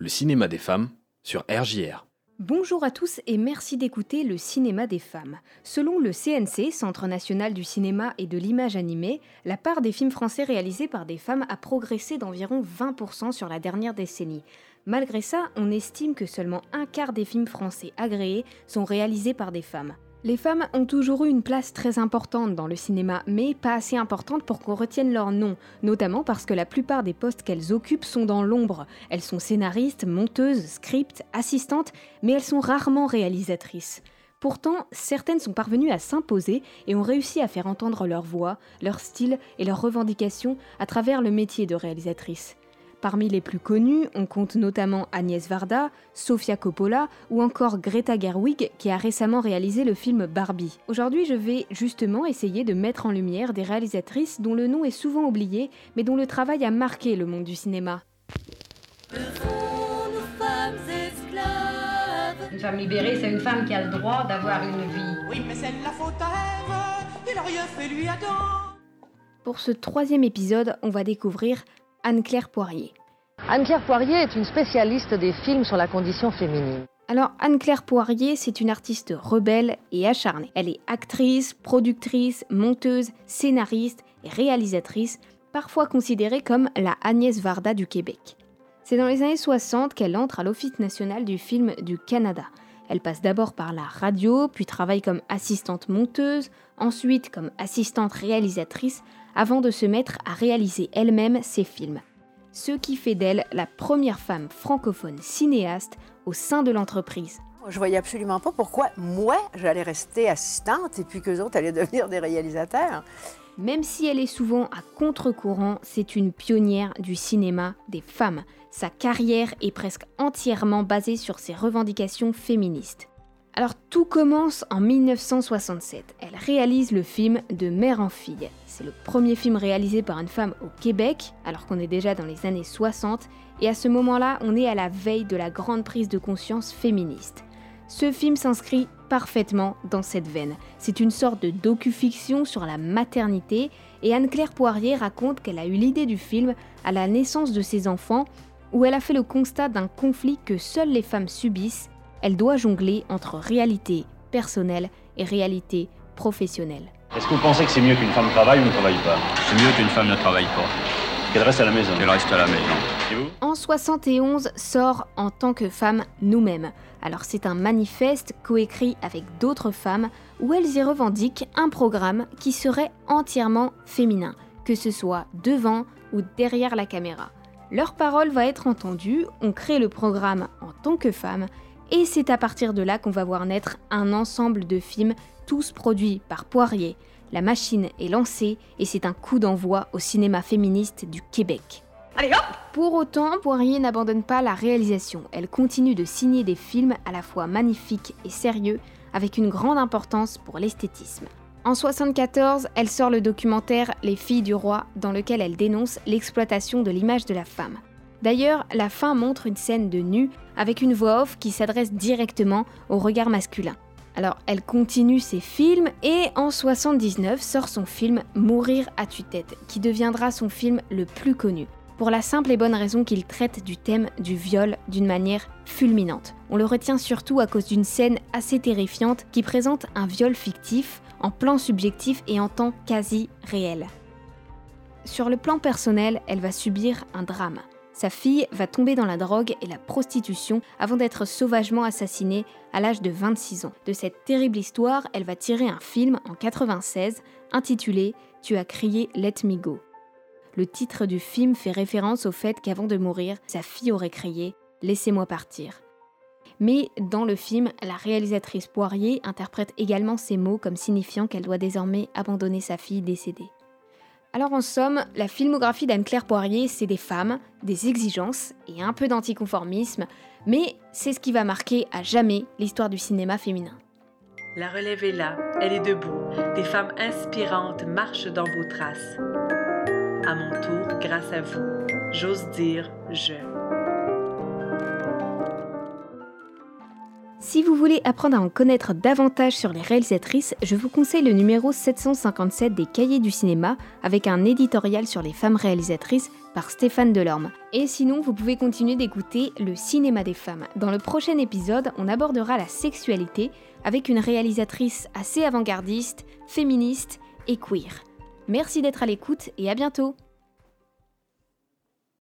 le cinéma des femmes sur RJR. Bonjour à tous et merci d'écouter le cinéma des femmes. Selon le CNC, Centre national du cinéma et de l'image animée, la part des films français réalisés par des femmes a progressé d'environ 20% sur la dernière décennie. Malgré ça, on estime que seulement un quart des films français agréés sont réalisés par des femmes. Les femmes ont toujours eu une place très importante dans le cinéma, mais pas assez importante pour qu'on retienne leur nom, notamment parce que la plupart des postes qu'elles occupent sont dans l'ombre. Elles sont scénaristes, monteuses, script, assistantes, mais elles sont rarement réalisatrices. Pourtant, certaines sont parvenues à s'imposer et ont réussi à faire entendre leur voix, leur style et leurs revendications à travers le métier de réalisatrice. Parmi les plus connus, on compte notamment Agnès Varda, Sofia Coppola ou encore Greta Gerwig qui a récemment réalisé le film Barbie. Aujourd'hui, je vais justement essayer de mettre en lumière des réalisatrices dont le nom est souvent oublié, mais dont le travail a marqué le monde du cinéma. Une femme libérée, c'est une femme qui a le droit d'avoir une vie. Oui, mais c'est la faute à Ève. Il a rien fait lui Adam. Pour ce troisième épisode, on va découvrir Anne-Claire Poirier. Anne-Claire Poirier est une spécialiste des films sur la condition féminine. Alors Anne-Claire Poirier, c'est une artiste rebelle et acharnée. Elle est actrice, productrice, monteuse, scénariste et réalisatrice, parfois considérée comme la Agnès Varda du Québec. C'est dans les années 60 qu'elle entre à l'Office national du film du Canada. Elle passe d'abord par la radio, puis travaille comme assistante monteuse, ensuite comme assistante réalisatrice, avant de se mettre à réaliser elle-même ses films. Ce qui fait d'elle la première femme francophone cinéaste au sein de l'entreprise. Je voyais absolument pas pourquoi moi j'allais rester assistante et puis qu'eux autres allaient devenir des réalisateurs. Même si elle est souvent à contre-courant, c'est une pionnière du cinéma des femmes. Sa carrière est presque entièrement basée sur ses revendications féministes. Alors tout commence en 1967. Elle réalise le film De mère en fille. C'est le premier film réalisé par une femme au Québec, alors qu'on est déjà dans les années 60, et à ce moment-là, on est à la veille de la grande prise de conscience féministe. Ce film s'inscrit parfaitement dans cette veine. C'est une sorte de docu-fiction sur la maternité, et Anne-Claire Poirier raconte qu'elle a eu l'idée du film à la naissance de ses enfants, où elle a fait le constat d'un conflit que seules les femmes subissent elle doit jongler entre réalité personnelle et réalité professionnelle. Est-ce que vous pensez que c'est mieux qu'une femme travaille ou ne travaille pas? C'est mieux qu'une femme ne travaille pas. Qu'elle reste à la maison Elle reste à la maison. Et vous? En 71 sort En tant que femme nous-mêmes. Alors c'est un manifeste coécrit avec d'autres femmes où elles y revendiquent un programme qui serait entièrement féminin, que ce soit devant ou derrière la caméra. Leur parole va être entendue, on crée le programme En tant que femme et c'est à partir de là qu'on va voir naître un ensemble de films, tous produits par Poirier. La machine est lancée et c'est un coup d'envoi au cinéma féministe du Québec. Allez hop Pour autant, Poirier n'abandonne pas la réalisation. Elle continue de signer des films à la fois magnifiques et sérieux, avec une grande importance pour l'esthétisme. En 1974, elle sort le documentaire Les filles du roi, dans lequel elle dénonce l'exploitation de l'image de la femme. D'ailleurs, la fin montre une scène de nu avec une voix off qui s'adresse directement au regard masculin. Alors, elle continue ses films et en 79 sort son film Mourir à tue-tête, qui deviendra son film le plus connu. Pour la simple et bonne raison qu'il traite du thème du viol d'une manière fulminante. On le retient surtout à cause d'une scène assez terrifiante qui présente un viol fictif, en plan subjectif et en temps quasi réel. Sur le plan personnel, elle va subir un drame. Sa fille va tomber dans la drogue et la prostitution avant d'être sauvagement assassinée à l'âge de 26 ans. De cette terrible histoire, elle va tirer un film en 96 intitulé Tu as crié Let Me Go. Le titre du film fait référence au fait qu'avant de mourir, sa fille aurait crié Laissez-moi partir. Mais dans le film, la réalisatrice Poirier interprète également ces mots comme signifiant qu'elle doit désormais abandonner sa fille décédée. Alors en somme, la filmographie d'Anne-Claire Poirier, c'est des femmes, des exigences et un peu d'anticonformisme, mais c'est ce qui va marquer à jamais l'histoire du cinéma féminin. La relève est là, elle est debout. Des femmes inspirantes marchent dans vos traces. À mon tour, grâce à vous, j'ose dire je. Si vous voulez apprendre à en connaître davantage sur les réalisatrices, je vous conseille le numéro 757 des Cahiers du cinéma avec un éditorial sur les femmes réalisatrices par Stéphane Delorme. Et sinon, vous pouvez continuer d'écouter le cinéma des femmes. Dans le prochain épisode, on abordera la sexualité avec une réalisatrice assez avant-gardiste, féministe et queer. Merci d'être à l'écoute et à bientôt